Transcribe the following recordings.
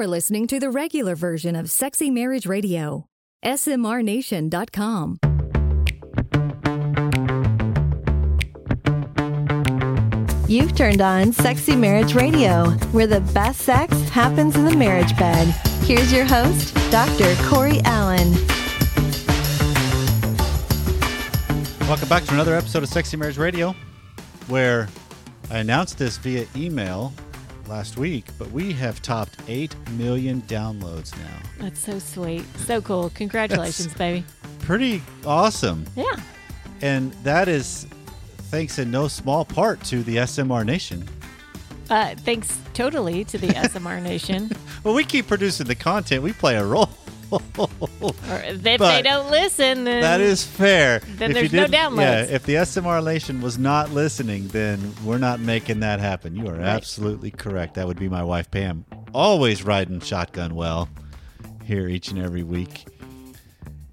You're listening to the regular version of Sexy Marriage Radio. SMRNation.com. You've turned on Sexy Marriage Radio, where the best sex happens in the marriage bed. Here's your host, Dr. Corey Allen. Welcome back to another episode of Sexy Marriage Radio, where I announced this via email last week, but we have topped 8 million downloads now. That's so sweet. So cool. Congratulations, baby. Pretty awesome. Yeah. And that is thanks in no small part to the SMR Nation. Uh, thanks totally to the SMR Nation. Well, we keep producing the content, we play a role. If they don't listen, then That is fair. Then If there's no didn't- Yeah, if the SMR Nation was not listening, then we're not making that happen. You are Right. absolutely correct. That would be my wife, Pam. Always riding shotgun well here each and every week.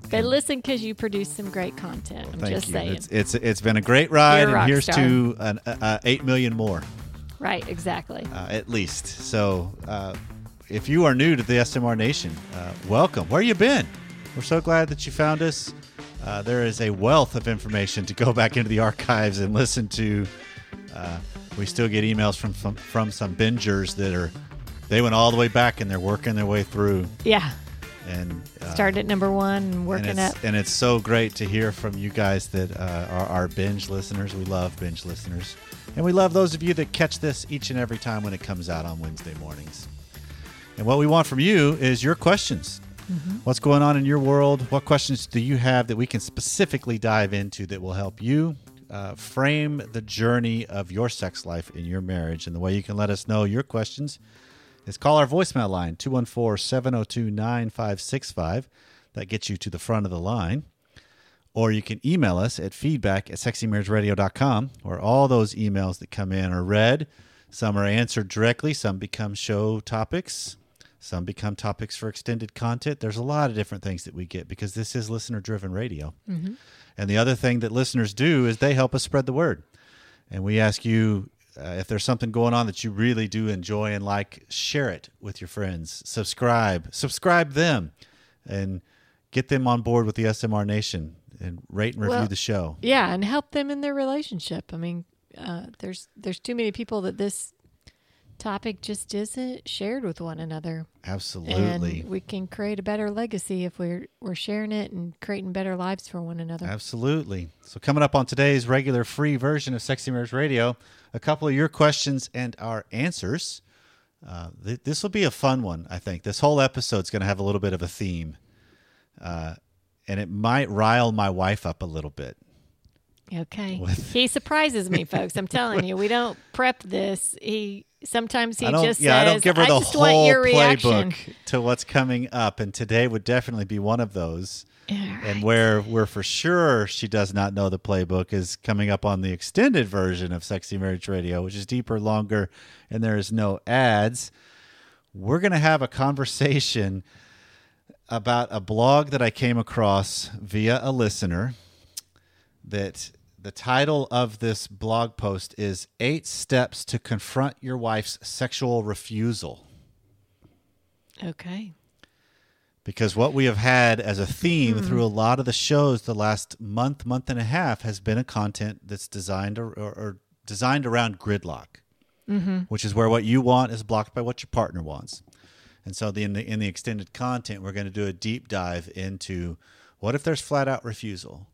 they listen because you produce some great content. I'm Thank just you. saying. It's, it's it's been a great ride, a and here's star. to an, uh, uh, eight million more right, exactly. uh, at least. So, uh, if you are new to the SMR Nation, uh, welcome. Where you been? We're so glad that you found us. Uh, there is a wealth of information to go back into the archives and listen to. Uh, we still get emails from, from from some bingers that are they went all the way back and they're working their way through yeah. and uh, Started at number one and and working it's, up. and it's so great to hear from you guys that uh, are our binge listeners. We love binge listeners. And we love those of you that catch this each and every time when it comes out on Wednesday mornings. And what we want from you is your questions. What's going on in your world? What questions do you have that we can specifically dive into that will help you uh, frame the journey of your sex life in your marriage? And the way you can let us know your questions is call our voicemail line 214 702 9565. That gets you to the front of the line. Or you can email us at feedback at sexymarriageradio.com, where all those emails that come in are read. Some are answered directly, some become show topics, some become topics for extended content. There's a lot of different things that we get because this is listener driven radio. And the other thing that listeners do is they help us spread the word. And we ask you uh, if there's something going on that you really do enjoy and like, share it with your friends. Subscribe, subscribe them, and get them on board with the SMR Nation and rate and review Well, the show. Yeah, and help them in their relationship. I mean, uh, there's there's too many people that this topic just isn't shared with one another. Absolutely. And we can create a better legacy if we're we're sharing it and creating better lives for one another. Absolutely. So, coming up on today's regular free version of Sexy Marriage Radio, a couple of your questions and our answers. Uh, th- this will be a fun one, I think. This whole episode's going to have a little bit of a theme, uh, and it might rile my wife up a little bit. Okay. he surprises me, folks. I'm telling you, we don't prep this. He sometimes he just yeah, says, I don't give her the just want whole your reaction. playbook to what's coming up, and today would definitely be one of those. Yeah, And where we're for sure she does not know the playbook is coming up on the extended version of Sexy Marriage Radio, which is deeper, longer, and there is no ads. We're going to have a conversation about a blog that I came across via a listener. That the title of this blog post is Eight Steps to Confront Your Wife's Sexual Refusal. Okay. because what we have had as a theme hmm. through a lot of the shows the last month month and a half has been a content that's designed or, or, or designed around gridlock mm-hmm. which is where what you want is blocked by what your partner wants. And so the, in the in the extended content we're going to do a deep dive into what if there's flat out refusal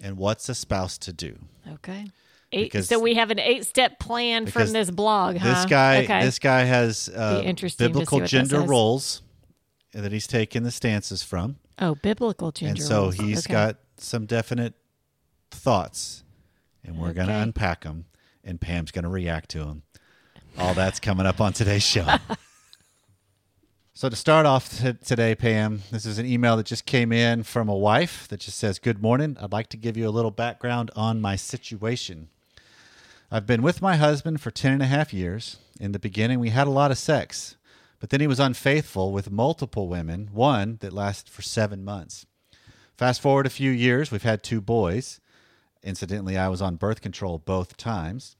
and what's a spouse to do Okay. Eight, Because- so we have an eight-step plan from this blog, huh? this guy Okay. this guy has uh, interesting biblical gender roles that he's taken the stances from oh, biblical gender. and so roles. he's Okay. got some definite thoughts and we're going to unpack them and pam's going to react to them all that's coming up on today's show so to start off t- today pam this is an email that just came in from a wife that just says good morning i'd like to give you a little background on my situation i've been with my husband for 10 and a half years in the beginning we had a lot of sex but then he was unfaithful with multiple women one that lasted for seven months Fast forward a few years, we've had two boys. Incidentally, I was on birth control both times.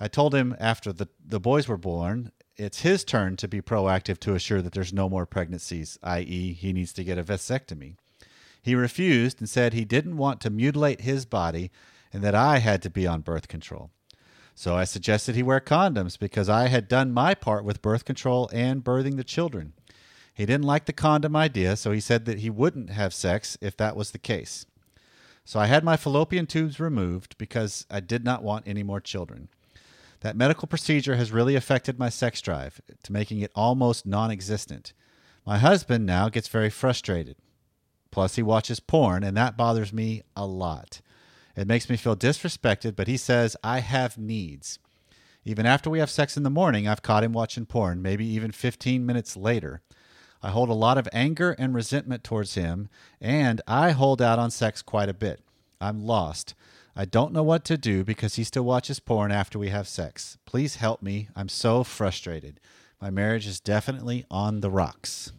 I told him after the, the boys were born it's his turn to be proactive to assure that there's no more pregnancies, i.e., he needs to get a vasectomy. He refused and said he didn't want to mutilate his body and that I had to be on birth control. So I suggested he wear condoms because I had done my part with birth control and birthing the children. He didn't like the condom idea, so he said that he wouldn't have sex if that was the case. So I had my fallopian tubes removed because I did not want any more children. That medical procedure has really affected my sex drive to making it almost non existent. My husband now gets very frustrated. Plus, he watches porn, and that bothers me a lot. It makes me feel disrespected, but he says I have needs. Even after we have sex in the morning, I've caught him watching porn, maybe even 15 minutes later. I hold a lot of anger and resentment towards him, and I hold out on sex quite a bit. I'm lost. I don't know what to do because he still watches porn after we have sex. Please help me. I'm so frustrated. My marriage is definitely on the rocks.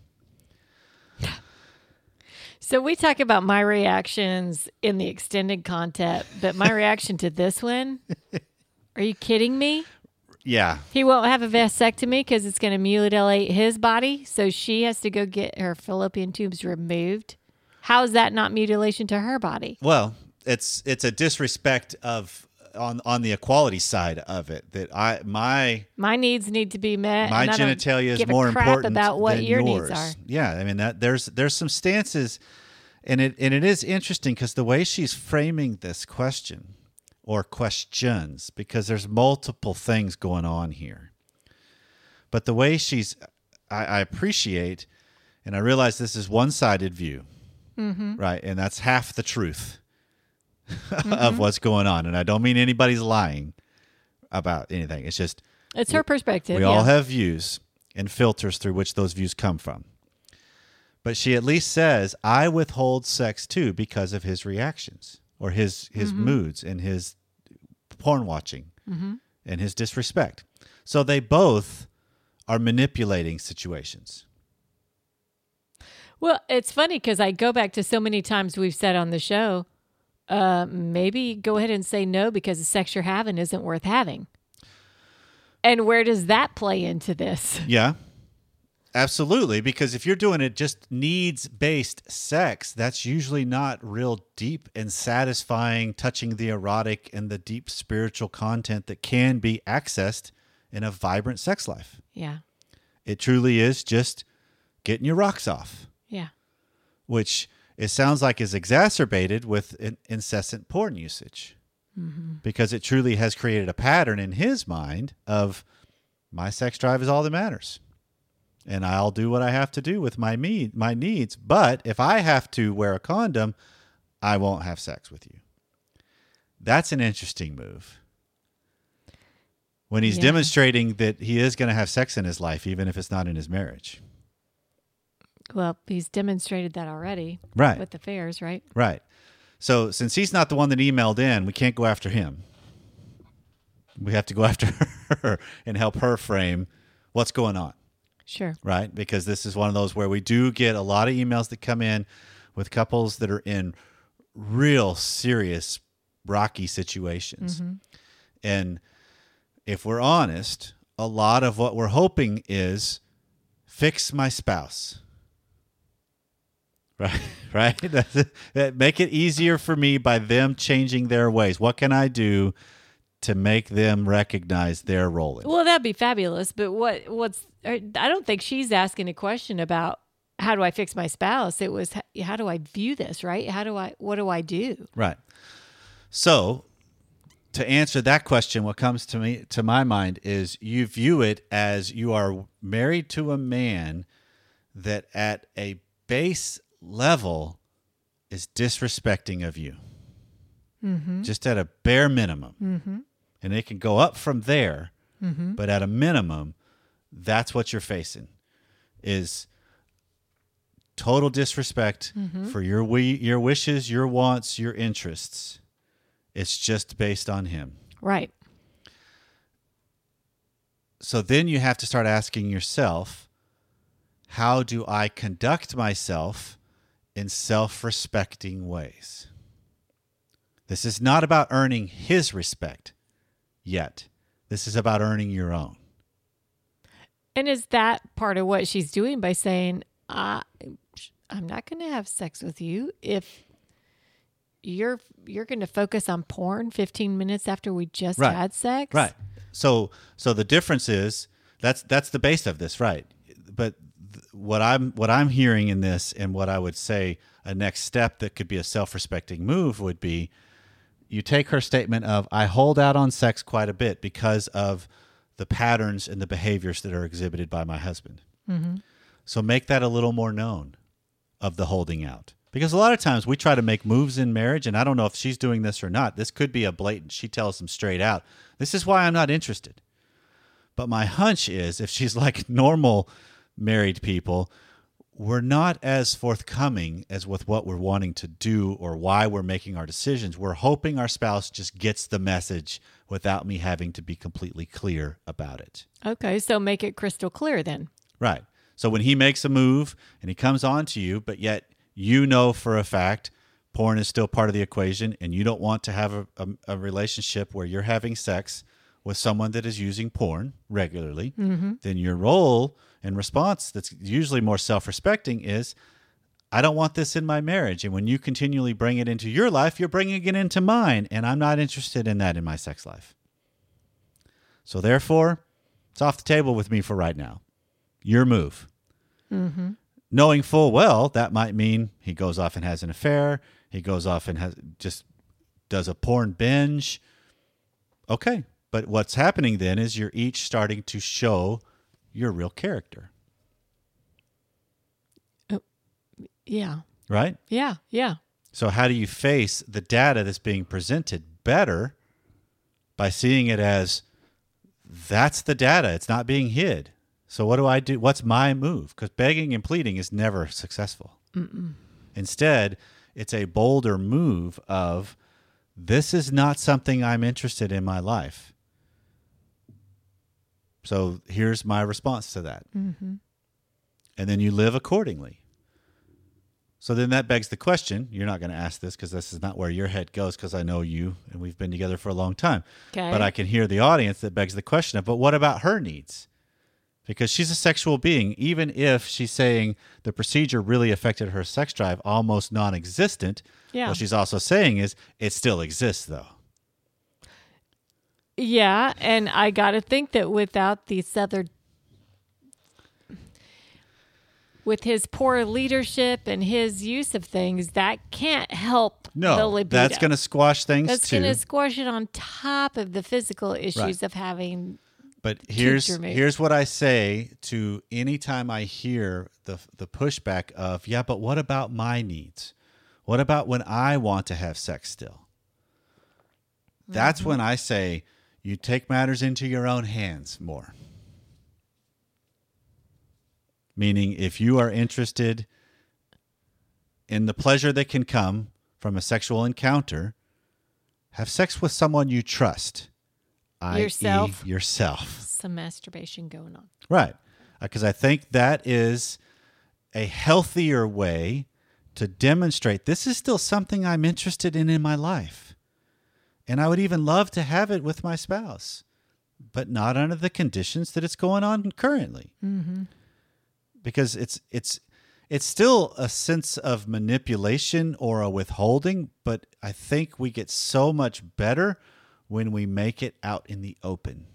So we talk about my reactions in the extended content, but my reaction to this one, are you kidding me? Yeah. He won't have a vasectomy because it's going to mutilate his body. So she has to go get her fallopian tubes removed. How is that not mutilation to her body? Well, it's it's a disrespect of on on the equality side of it that I my My needs need to be met. my genitalia is more important about what than your yours. needs are. Yeah, I mean that there's there's some stances, and it and it is interesting because the way she's framing this question or questions because there's multiple things going on here, but the way she's I, I appreciate, and I realize this is one sided view, Mm-hmm. right, and that's half the truth of what's going on, and I don't mean anybody's lying about anything. It's just It's her perspective. we yeah. all have views and filters through which those views come from. But she at least says, I withhold sex too because of his reactions or his, his Mm-hmm. moods and his porn watching and his disrespect. So they both are manipulating situations. Well, it's funny because I go back to so many times we've said on the show, uh, maybe go ahead and say no because the sex you're having isn't worth having. And where does that play into this? Yeah. Absolutely. Because if you're doing it just needs based sex, that's usually not real deep and satisfying, touching the erotic and the deep spiritual content that can be accessed in a vibrant sex life. Yeah. It truly is just getting your rocks off, Yeah. which it sounds like is exacerbated with in- incessant porn usage mm-hmm. because it truly has created a pattern in his mind of my sex drive is all that matters and I'll do what I have to do with my me- my needs. But if I have to wear a condom, I won't have sex with you. That's an interesting move. When he's Yeah. demonstrating that he is going to have sex in his life, even if it's not in his marriage. Well, he's demonstrated that already Right. with affairs, right? Right. So since he's not the one that emailed in, we can't go after him. We have to go after her and help her frame what's going on. Sure. right? Because this is one of those where we do get a lot of emails that come in with couples that are in real serious rocky situations. Mm-hmm. And if we're honest, a lot of what we're hoping is fix my spouse. Right, right. That make it easier for me by them changing their ways. What can I do to make them recognize their role in it? Well, that'd be fabulous. But what? What's? Uh, I don't think she's asking a question about how do I fix my spouse. It was how do I view this? Right? How do I? What do I do? Right. So, to answer that question, what comes to me to my mind is you view it as you are married to a man that at a base level is disrespecting of you. Mm-hmm. Just at a bare minimum. Mm-hmm. And it can go up from there, mm-hmm. but at a minimum, that's what you're facing is total disrespect for your we, your wishes, your wants, your interests. It's just based on him. Right. So then you have to start asking yourself, how do I conduct myself in self-respecting ways? This is not about earning his respect yet. This is about earning your own. And is that part of what she's doing by saying, uh, I'm not going to have sex with you if you're you're going to focus on porn 15 minutes after we just Right. had sex? Right. So so the difference is that's that's the base of this, right? But what I'm what I'm hearing in this and what I would say a next step that could be a self-respecting move would be you take her statement of I hold out on sex quite a bit because of the patterns and the behaviors that are exhibited by my husband. Mm-hmm. So make that a little more known of the holding out. Because a lot of times we try to make moves in marriage, and I don't know if she's doing this or not. This could be a blatant, she tells them straight out, this is why I'm not interested. But my hunch is if she's like normal married people, we're not as forthcoming as with what we're wanting to do or why we're making our decisions. We're hoping our spouse just gets the message without me having to be completely clear about it. Okay, so make it crystal clear then. Right. So when he makes a move and he comes on to you, but yet you know for a fact porn is still part of the equation and you don't want to have a, a, a relationship where you're having sex with someone that is using porn regularly, mm-hmm. then your role and response that's usually more self respecting is I don't want this in my marriage. And when you continually bring it into your life, you're bringing it into mine. And I'm not interested in that in my sex life. So therefore, it's off the table with me for right now. Your move. Mm-hmm. Knowing full well that might mean he goes off and has an affair. He goes off and has just does a porn binge. Okay. But what's happening then is you're each starting to show your real character, oh, Yeah. right? Yeah. Yeah. So, how do you face the data that's being presented better by seeing it as that's the data? It's not being hid. So, what do I do? What's my move? Because begging and pleading is never successful. Instead, it's a bolder move of this is not something I'm interested in my life. So, here's my response to that. Mm-hmm. And then you live accordingly. So then that begs the question. You're not going to ask this because this is not where your head goes because I know you and we've been together for a long time. Okay. But I can hear the audience that begs the question of, but what about her needs? Because she's a sexual being, even if she's saying the procedure really affected her sex drive almost non existent. Yeah. What she's also saying is it still exists though. Yeah, and I got to think that without these other with his poor leadership and his use of things, that can't help the No, that's going to squash things That's too. going to squash it on top of the physical issues Right. of having. But here's here's what I say to anytime I hear the the pushback of yeah, but what about my needs? What about when I want to have sex still? That's Mm-hmm. when I say you take matters into your own hands more. Meaning if you are interested in the pleasure that can come from a sexual encounter, have sex with someone you trust. i.e. Yourself. yourself. Some masturbation going on. Right. Uh, because I think that is a healthier way to demonstrate this is still something I'm interested in in my life. And I would even love to have it with my spouse, but not under the conditions that it's going on currently. Because it's it's it's still a sense of manipulation or a withholding, but I think we get so much better when we make it out in the open.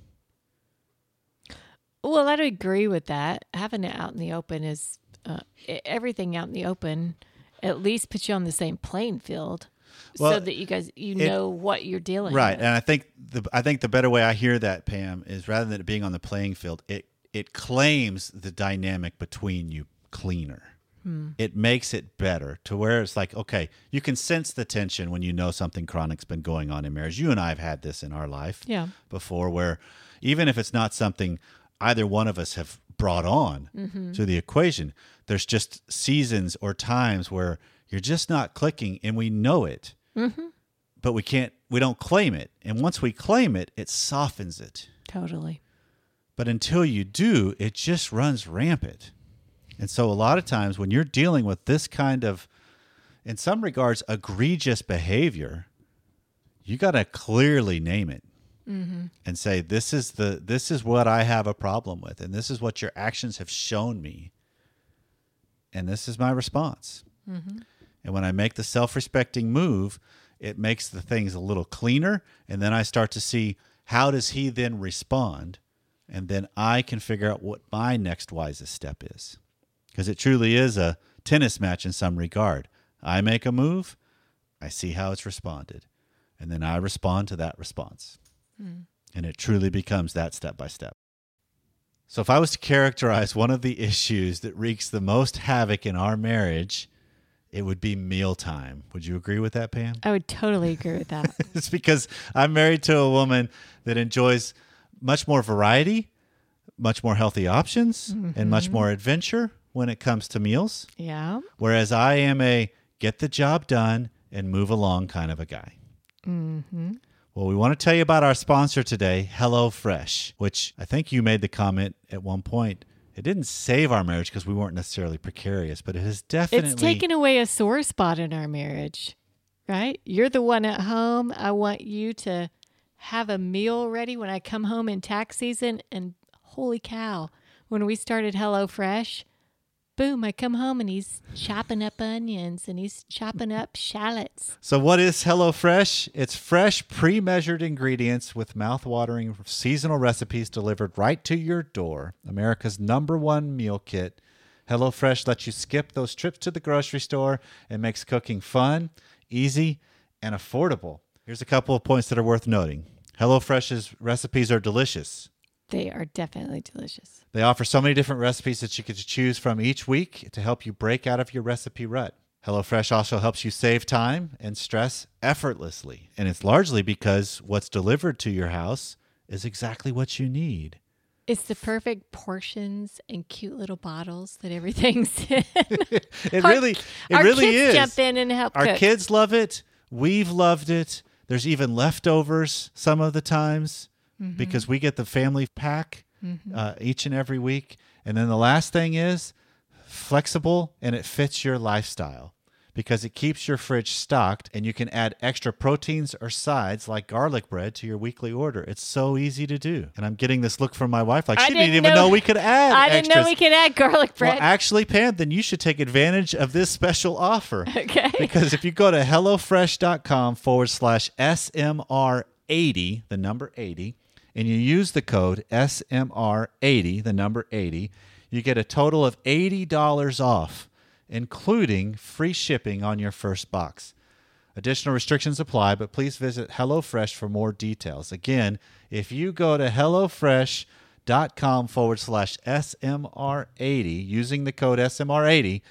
Well, I'd agree with that. Having it out in the open is uh, everything out in the open. At least puts you on the same playing field, so that you guys you it- know what you're dealing with. right with. and i think the i think the better way i hear that pam is rather than it being on the playing field it it claims the dynamic between you cleaner hmm. it makes it better to where it's like okay you can sense the tension when you know something chronic's been going on in marriage you and i have had this in our life Yeah. before where even if it's not something either one of us have brought on mm-hmm. to the equation there's just seasons or times where you're just not clicking and we know it. Mm-hmm. But we can't we don't claim it. And once we claim it it softens it. Totally. but until you do it just runs rampant. And so a lot of times when you're dealing with this kind of in some regards egregious behavior you got to clearly name it mm-hmm. and say, "This is the this is what I have a problem with, and this is what your actions have shown me, and this is my response." Mm-hmm. And when I make the self-respecting move, it makes the things a little cleaner, and then I start to see how does he then respond, and then I can figure out what my next wisest step is, because it truly is a tennis match in some regard. I make a move, I see how it's responded, and then I respond to that response. Hmm. And it truly becomes that step by step. So, if I was to characterize one of the issues that wreaks the most havoc in our marriage, it would be mealtime. Would you agree with that, Pam? I would totally agree with that. it's because I'm married to a woman that enjoys much more variety, much more healthy options, and much more adventure when it comes to meals. yeah. Whereas I am a get the job done and move along kind of a guy. Mm-hmm. Well, we want to tell you about our sponsor today, HelloFresh, which I think you made the comment at one point. It didn't save our marriage because we weren't necessarily precarious, but it has definitely It's taken away a sore spot in our marriage, right? You're the one at home. I want you to have a meal ready when I come home in tax season. And holy cow, when we started HelloFresh, boom, I come home and he's chopping up onions and he's chopping up shallots. So, what is HelloFresh? It's fresh, pre measured ingredients with mouth-watering seasonal recipes delivered right to your door. America's number one meal kit. HelloFresh lets you skip those trips to the grocery store and makes cooking fun, easy, and affordable. Here's a couple of points that are worth noting HelloFresh's recipes are delicious. They are definitely delicious. They offer so many different recipes that you get to choose from each week to help you break out of your recipe rut. HelloFresh also helps you save time and stress effortlessly. And it's largely because what's delivered to your house is exactly what you need. It's the perfect portions and cute little bottles that everything's in. It Our- really it our really kids is. jump in and help Our cook. kids love it. We've loved it. There's even leftovers some of the times Mm-hmm. because we get the family pack uh, each and every week. And then the last thing is flexible and it fits your lifestyle because it keeps your fridge stocked and you can add extra proteins or sides like garlic bread to your weekly order. It's so easy to do. And I'm getting this look from my wife like I she didn't didn't even know, know- we could add I didn't know we could add garlic bread. Well, actually, Pam, then you should take advantage of this special offer. Okay. Because if you go to HelloFresh.com forward slash SMR80, the number 80, and you use the code SMR80, the number 80, you get a total of $80 off, including free shipping on your first box. Additional restrictions apply, but please visit HelloFresh for more details. Again, if you go to HelloFresh.com forward slash SMR80 using the code SMR80,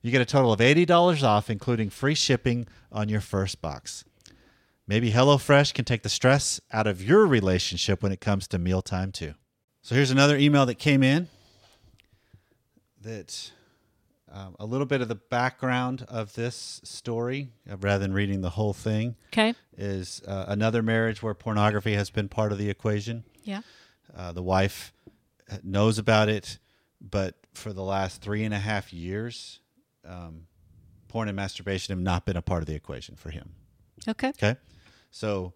you get a total of $80 off, including free shipping on your first box. Maybe HelloFresh can take the stress out of your relationship when it comes to mealtime, too. So here's another email that came in that um, a little bit of the background of this story, uh, rather than reading the whole thing, okay. is uh, another marriage where pornography has been part of the equation. Yeah. Uh, the wife knows about it, but for the last three and a half years, um, porn and masturbation have not been a part of the equation for him. Okay. Okay, so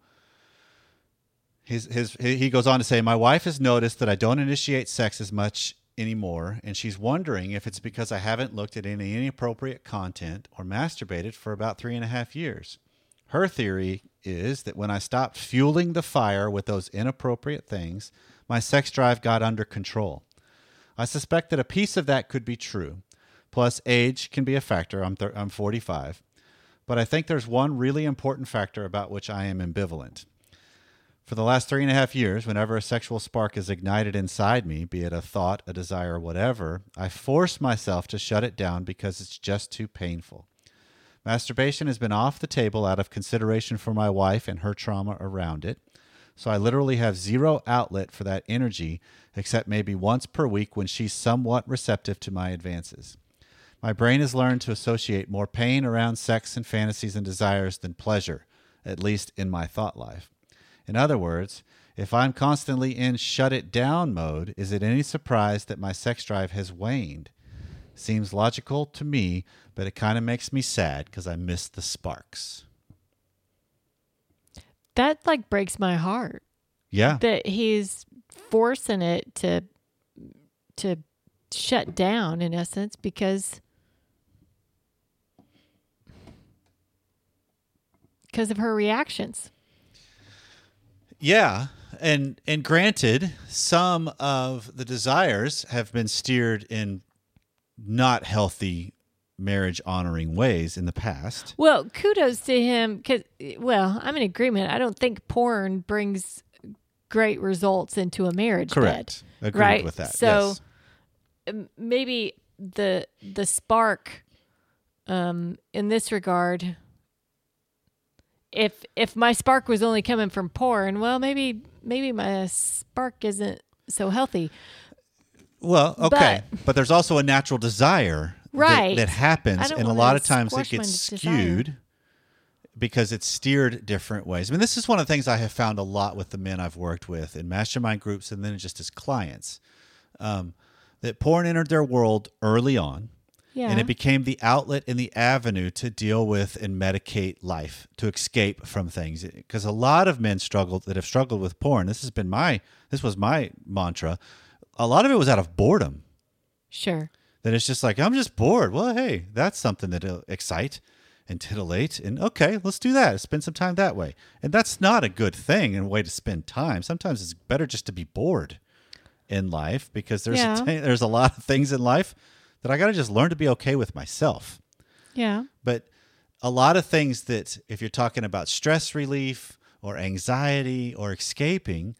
his his he goes on to say, my wife has noticed that I don't initiate sex as much anymore, and she's wondering if it's because I haven't looked at any inappropriate content or masturbated for about three and a half years. Her theory is that when I stopped fueling the fire with those inappropriate things, my sex drive got under control. I suspect that a piece of that could be true. Plus, age can be a factor. I'm, thir- I'm 45. But I think there's one really important factor about which I am ambivalent. For the last three and a half years, whenever a sexual spark is ignited inside me, be it a thought, a desire, whatever, I force myself to shut it down because it's just too painful. Masturbation has been off the table out of consideration for my wife and her trauma around it. So I literally have zero outlet for that energy except maybe once per week when she's somewhat receptive to my advances. My brain has learned to associate more pain around sex and fantasies and desires than pleasure, at least in my thought life. In other words, if I'm constantly in shut it down mode, is it any surprise that my sex drive has waned? Seems logical to me, but it kind of makes me sad because I miss the sparks. That like breaks my heart. Yeah. that he's forcing it to to shut down in essence because because of her reactions. Yeah, and and granted, some of the desires have been steered in not healthy marriage honoring ways in the past. Well, kudos to him because, well, I'm in agreement. I don't think porn brings great results into a marriage Correct. bed. Agreed right? with that. So yes. maybe the the spark um, in this regard. If if my spark was only coming from porn, well, maybe maybe my spark isn't so healthy. Well, okay, but, there's also a natural desire Right. that, I happens, and a lot of times it gets desire. skewed because it's steered different ways. I mean, this is one of the things I have found a lot with the men I've worked with in mastermind groups, and then just as clients, um, that porn entered their world early on. Yeah. And it became the outlet and the avenue to deal with and medicate life, to escape from things. Because a lot of men struggled that have struggled with porn. This has been my, this was my mantra. A lot of it was out of boredom. sure. That it's just like I'm just bored. Well, hey, that's something that'll excite and titillate, and okay, let's do that. Spend some time that way, and that's not a good thing and a way to spend time. Sometimes it's better just to be bored in life because there's Yeah. a t- there's a lot of things in life that I got to just learn to be okay with myself. Yeah. But a lot of things that, if you're talking about stress relief or anxiety or escaping,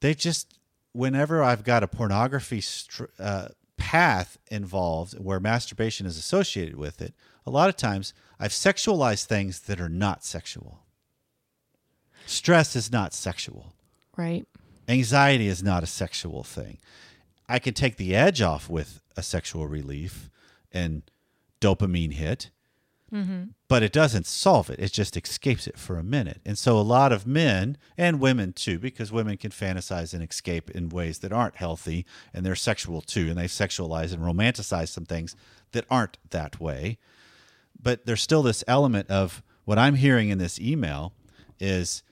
they just, whenever I've got a pornography str- uh, path involved where masturbation is associated with it, a lot of times I've sexualized things that are not sexual. Stress is not sexual. Right. Anxiety is not a sexual thing. I can take the edge off with a sexual relief and dopamine hit, mm-hmm. but it doesn't solve it. It just escapes it for a minute. And so a lot of men and women too, because women can fantasize and escape in ways that aren't healthy and they're sexual too, and they sexualize and romanticize some things that aren't that way. But there's still this element of what I'm hearing in this email is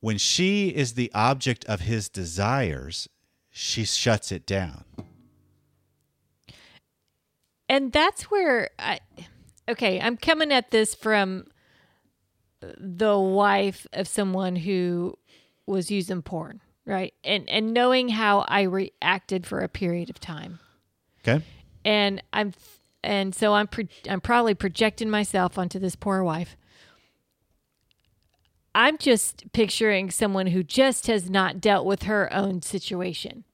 when she is the object of his desires, she shuts it down. And that's where I okay, I'm coming at this from the wife of someone who was using porn, right? And and knowing how I reacted for a period of time. Okay. And I'm and so I'm pro- I'm probably projecting myself onto this poor wife. I'm just picturing someone who just has not dealt with her own situation.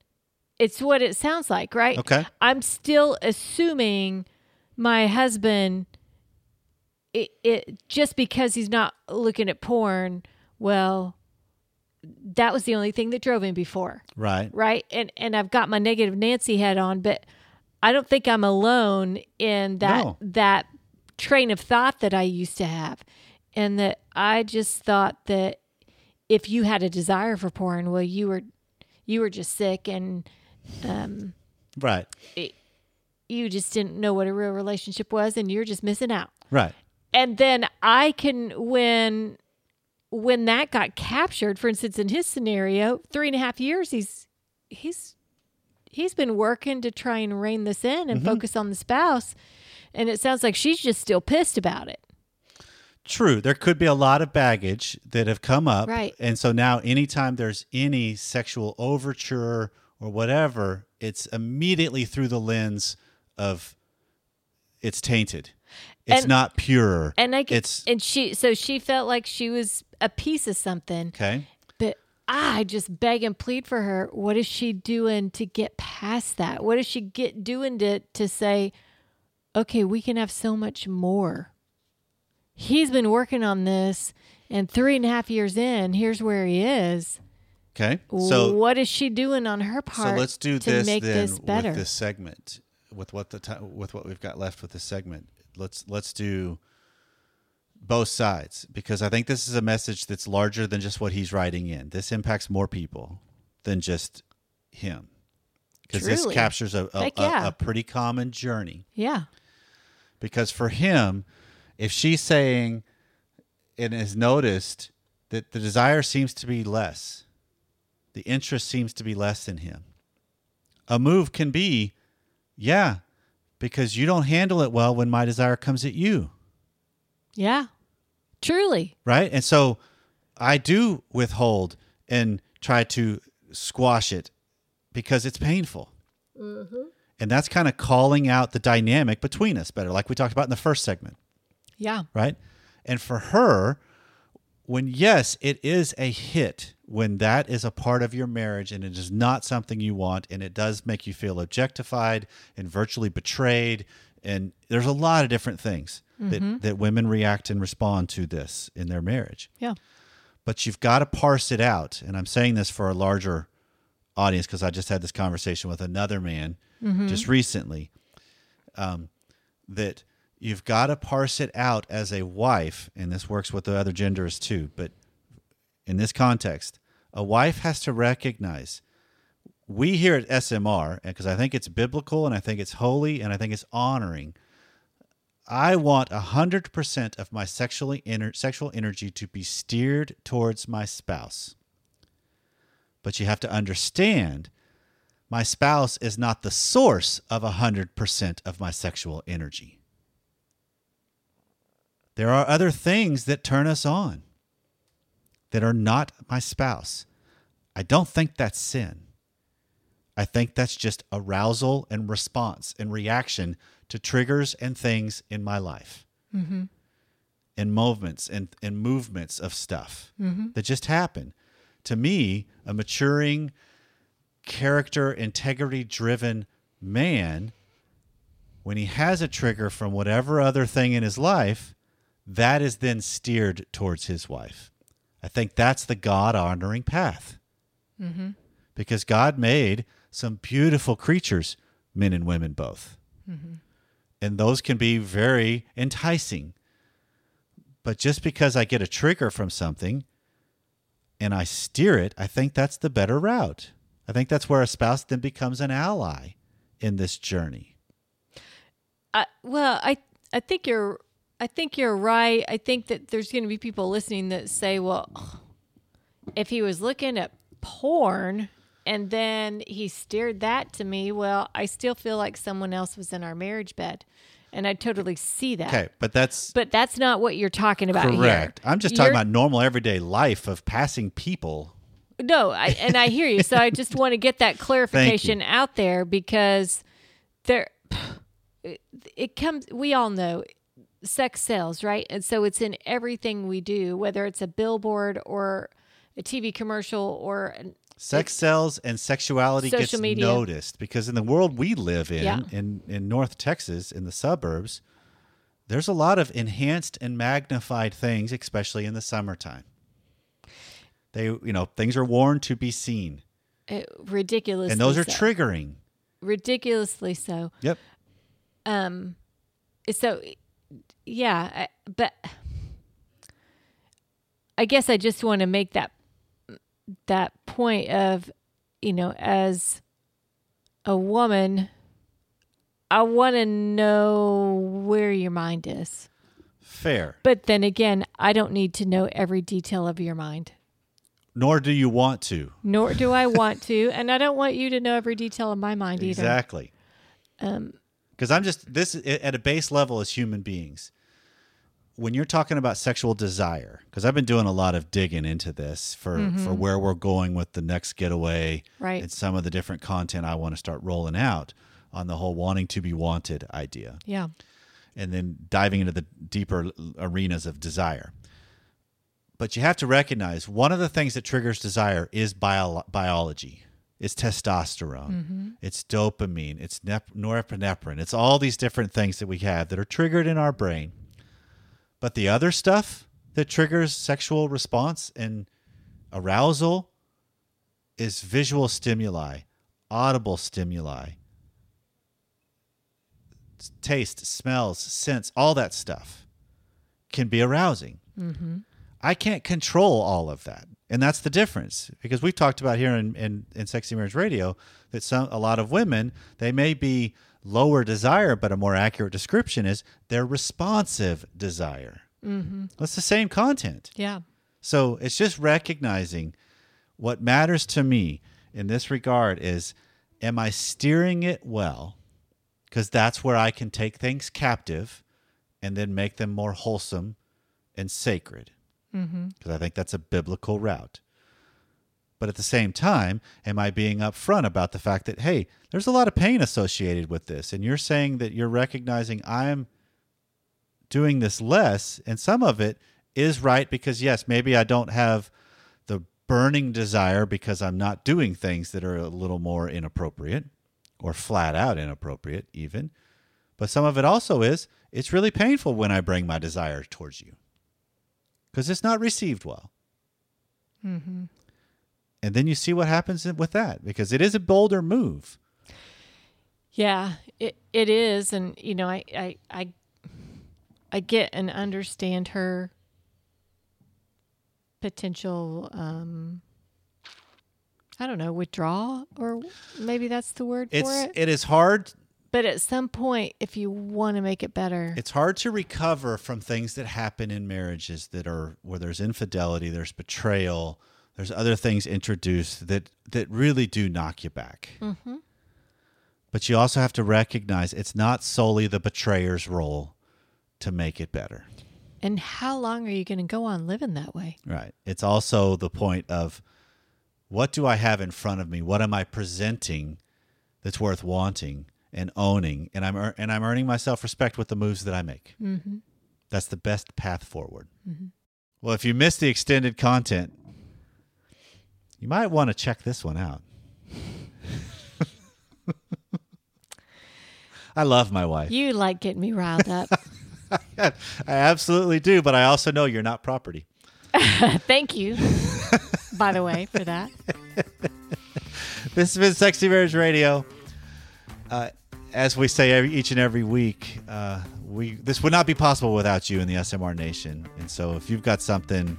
It's what it sounds like, right? Okay. I'm still assuming my husband it, it just because he's not looking at porn, well, that was the only thing that drove him before Right. right and and i've got my negative nancy head on but i don't think i'm alone in that No. that train of thought that i used to have and that i just thought that if you had a desire for porn well you were you were just sick and um Right. you just didn't know what a real relationship was and you're just missing out Right. and then I can when when that got captured, for instance, in his scenario, three and a half years, he's he's he's been working to try and rein this in and focus on the spouse, and it sounds like she's just still pissed about it. True. There could be a lot of baggage that have come up. Right. And so now, anytime there's any sexual overture or whatever, it's immediately through the lens of it's tainted. It's And- not pure. And I get, it's and she so she felt like she was a piece of something, okay. but I just beg and plead for her. What is she doing to get past that? What is she get doing to to say, okay, we can have so much more. He's been working on this, and three and a half years in, here's where he is. Okay. So what is she doing on her so part? let's do to this make then this better. with this segment with what the with what we've got left with this segment. Let's let's do both sides because I think this is a message that's larger than just what he's writing in. This impacts more people than just him because this captures a a, a- a pretty common journey. yeah, Because for him, if she's saying and has noticed that the desire seems to be less, the interest seems to be less in him. A move can be, yeah, because you don't handle it well when my desire comes at you, Yeah. Truly. right? And so I do withhold and try to squash it because it's painful. Mm-hmm. And that's kind of calling out the dynamic between us better, like we talked about in the first segment. Yeah. right? And for her, when yes, it is a hit when that is a part of your marriage and it is not something you want and it does make you feel objectified and virtually betrayed and there's a lot of different things that, that women react and respond to this in their marriage Yeah. but you've got to parse it out. And I'm saying this for a larger audience because I just had this conversation with another man just recently. Um, that you've got to parse it out as a wife, and this works with the other genders too. But in this context, a wife has to recognize. We here at SMR, because I think it's biblical and I think it's holy and I think it's honoring. I want 100% of my sexually ener- sexual energy to be steered towards my spouse. But you have to understand my spouse is not the source of 100% of my sexual energy. There are other things that turn us on that are not my spouse. I don't think that's sin. I think that's just arousal and response and reaction to triggers and things in my life. Mm-hmm. And movements and, and movements of stuff mm-hmm. that just happen. To me, a maturing, character, integrity driven man, when he has a trigger from whatever other thing in his life, that is then steered towards his wife. I think that's the God honoring path. Mm-hmm. Because God made some beautiful creatures, men and women both. Mm-hmm. And those can be very enticing. But just because I get a trigger from something and I steer it, I think that's the better route. I think that's where a spouse then becomes an ally in this journey. I, well, I I think you're I think you're right. I think that there's going to be people listening that say, "Well, if he was looking at porn and then he steered that to me, well, I still feel like someone else was in our marriage bed." And I totally see that. Okay, but that's But that's not what you're talking about here. correct. I'm just talking You're- about normal everyday life of passing people. No, I, and I hear you. So I just want to get that clarification out there because there, it comes. We all know sex sells, right? And so it's in everything we do, whether it's a billboard or a TV commercial or an, Sex sells and sexuality gets media. noticed because in the world we live in, Yeah. in, in North Texas, in the suburbs, there's a lot of enhanced and magnified things, especially in the summertime. They, you know, things are worn to be seen, uh, ridiculous, and those are so. triggering. ridiculously so. Yep. Um, so yeah, I, but I guess I just want to make that that point of, you know, as a woman, I want to know where your mind is. Fair. But then again, I don't need to know every detail of your mind. Nor do you want to. Nor do I want to, and I don't want you to know every detail of my mind either. Exactly. Um, Because I'm just this at a base level as human beings. When you're talking about sexual desire, because I've been doing a lot of digging into this for for mm-hmm. where we're going with the next getaway, Right. And some of the different content I want to start rolling out on the whole wanting to be wanted idea, yeah. and then diving into the deeper arenas of desire. But you have to recognize one of the things that triggers desire is bio- biology. It's testosterone. Mm-hmm. It's dopamine. It's nep- norepinephrine. It's all these different things that we have that are triggered in our brain. But the other stuff that triggers sexual response and arousal is visual stimuli, audible stimuli, taste, smells, scents, all that stuff can be arousing. Mm-hmm. I can't control all of that. And that's the difference because we've talked about here in, in, in Sexy Marriage Radio that some a lot of women, they may be lower desire, but a more accurate description is their responsive desire. Mm-hmm. That's the same content. Yeah. So it's just recognizing What matters to me in this regard is am I steering it well? Because that's where I can take things captive and then make them more wholesome and sacred. Mm-hmm. Because I think that's a biblical route. But at the same time, am I being upfront about the fact that, hey, there's a lot of pain associated with this? And you're saying that you're recognizing I'm doing this less, and some of it is right because, yes, maybe I don't have the burning desire because I'm not doing things that are a little more inappropriate or flat out inappropriate, even. But some of it also is it's really painful when I bring my desire towards you because it's not received well. And then you see what happens with that because it is a bolder move. Yeah, it it is, and you know, I I I, I get and understand her potential. um I don't know, withdraw, or maybe that's the word It's for it. it is hard But at some point, if you want to make it better, it's hard to recover from things that happen in marriages that are where there's infidelity, there's betrayal, there's other things introduced that that really do knock you back. Mm-hmm. But you also have to recognize it's not solely the betrayer's role to make it better. and how long are you going to go on living that way? Right. It's also the point of what do I have in front of me? What am I presenting that's worth wanting and owning? And I'm ear- and I'm earning my self respect with the moves that I make. Mm-hmm. That's the best path forward. Well, if you missed the extended content, you might want to check this one out. I love my wife. You like getting me riled up. I absolutely do, but I also know you're not property. Thank you, by the way, for that. This has been Sexy Marriage Radio. Uh, as we say every, each and every week, uh, we this would not be possible without you in the SMR Nation. And so, if you've got something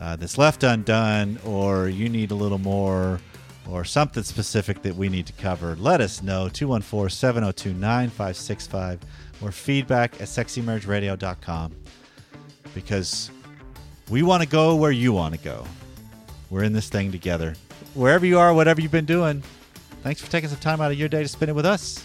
uh, that's left undone, or you need a little more, or something specific that we need to cover, let us know. 214 702 9565 or feedback at sexymarriageradio.com because we want to go where you want to go. We're in this thing together. Wherever you are, whatever you've been doing, thanks for taking some time out of your day to spend it with us.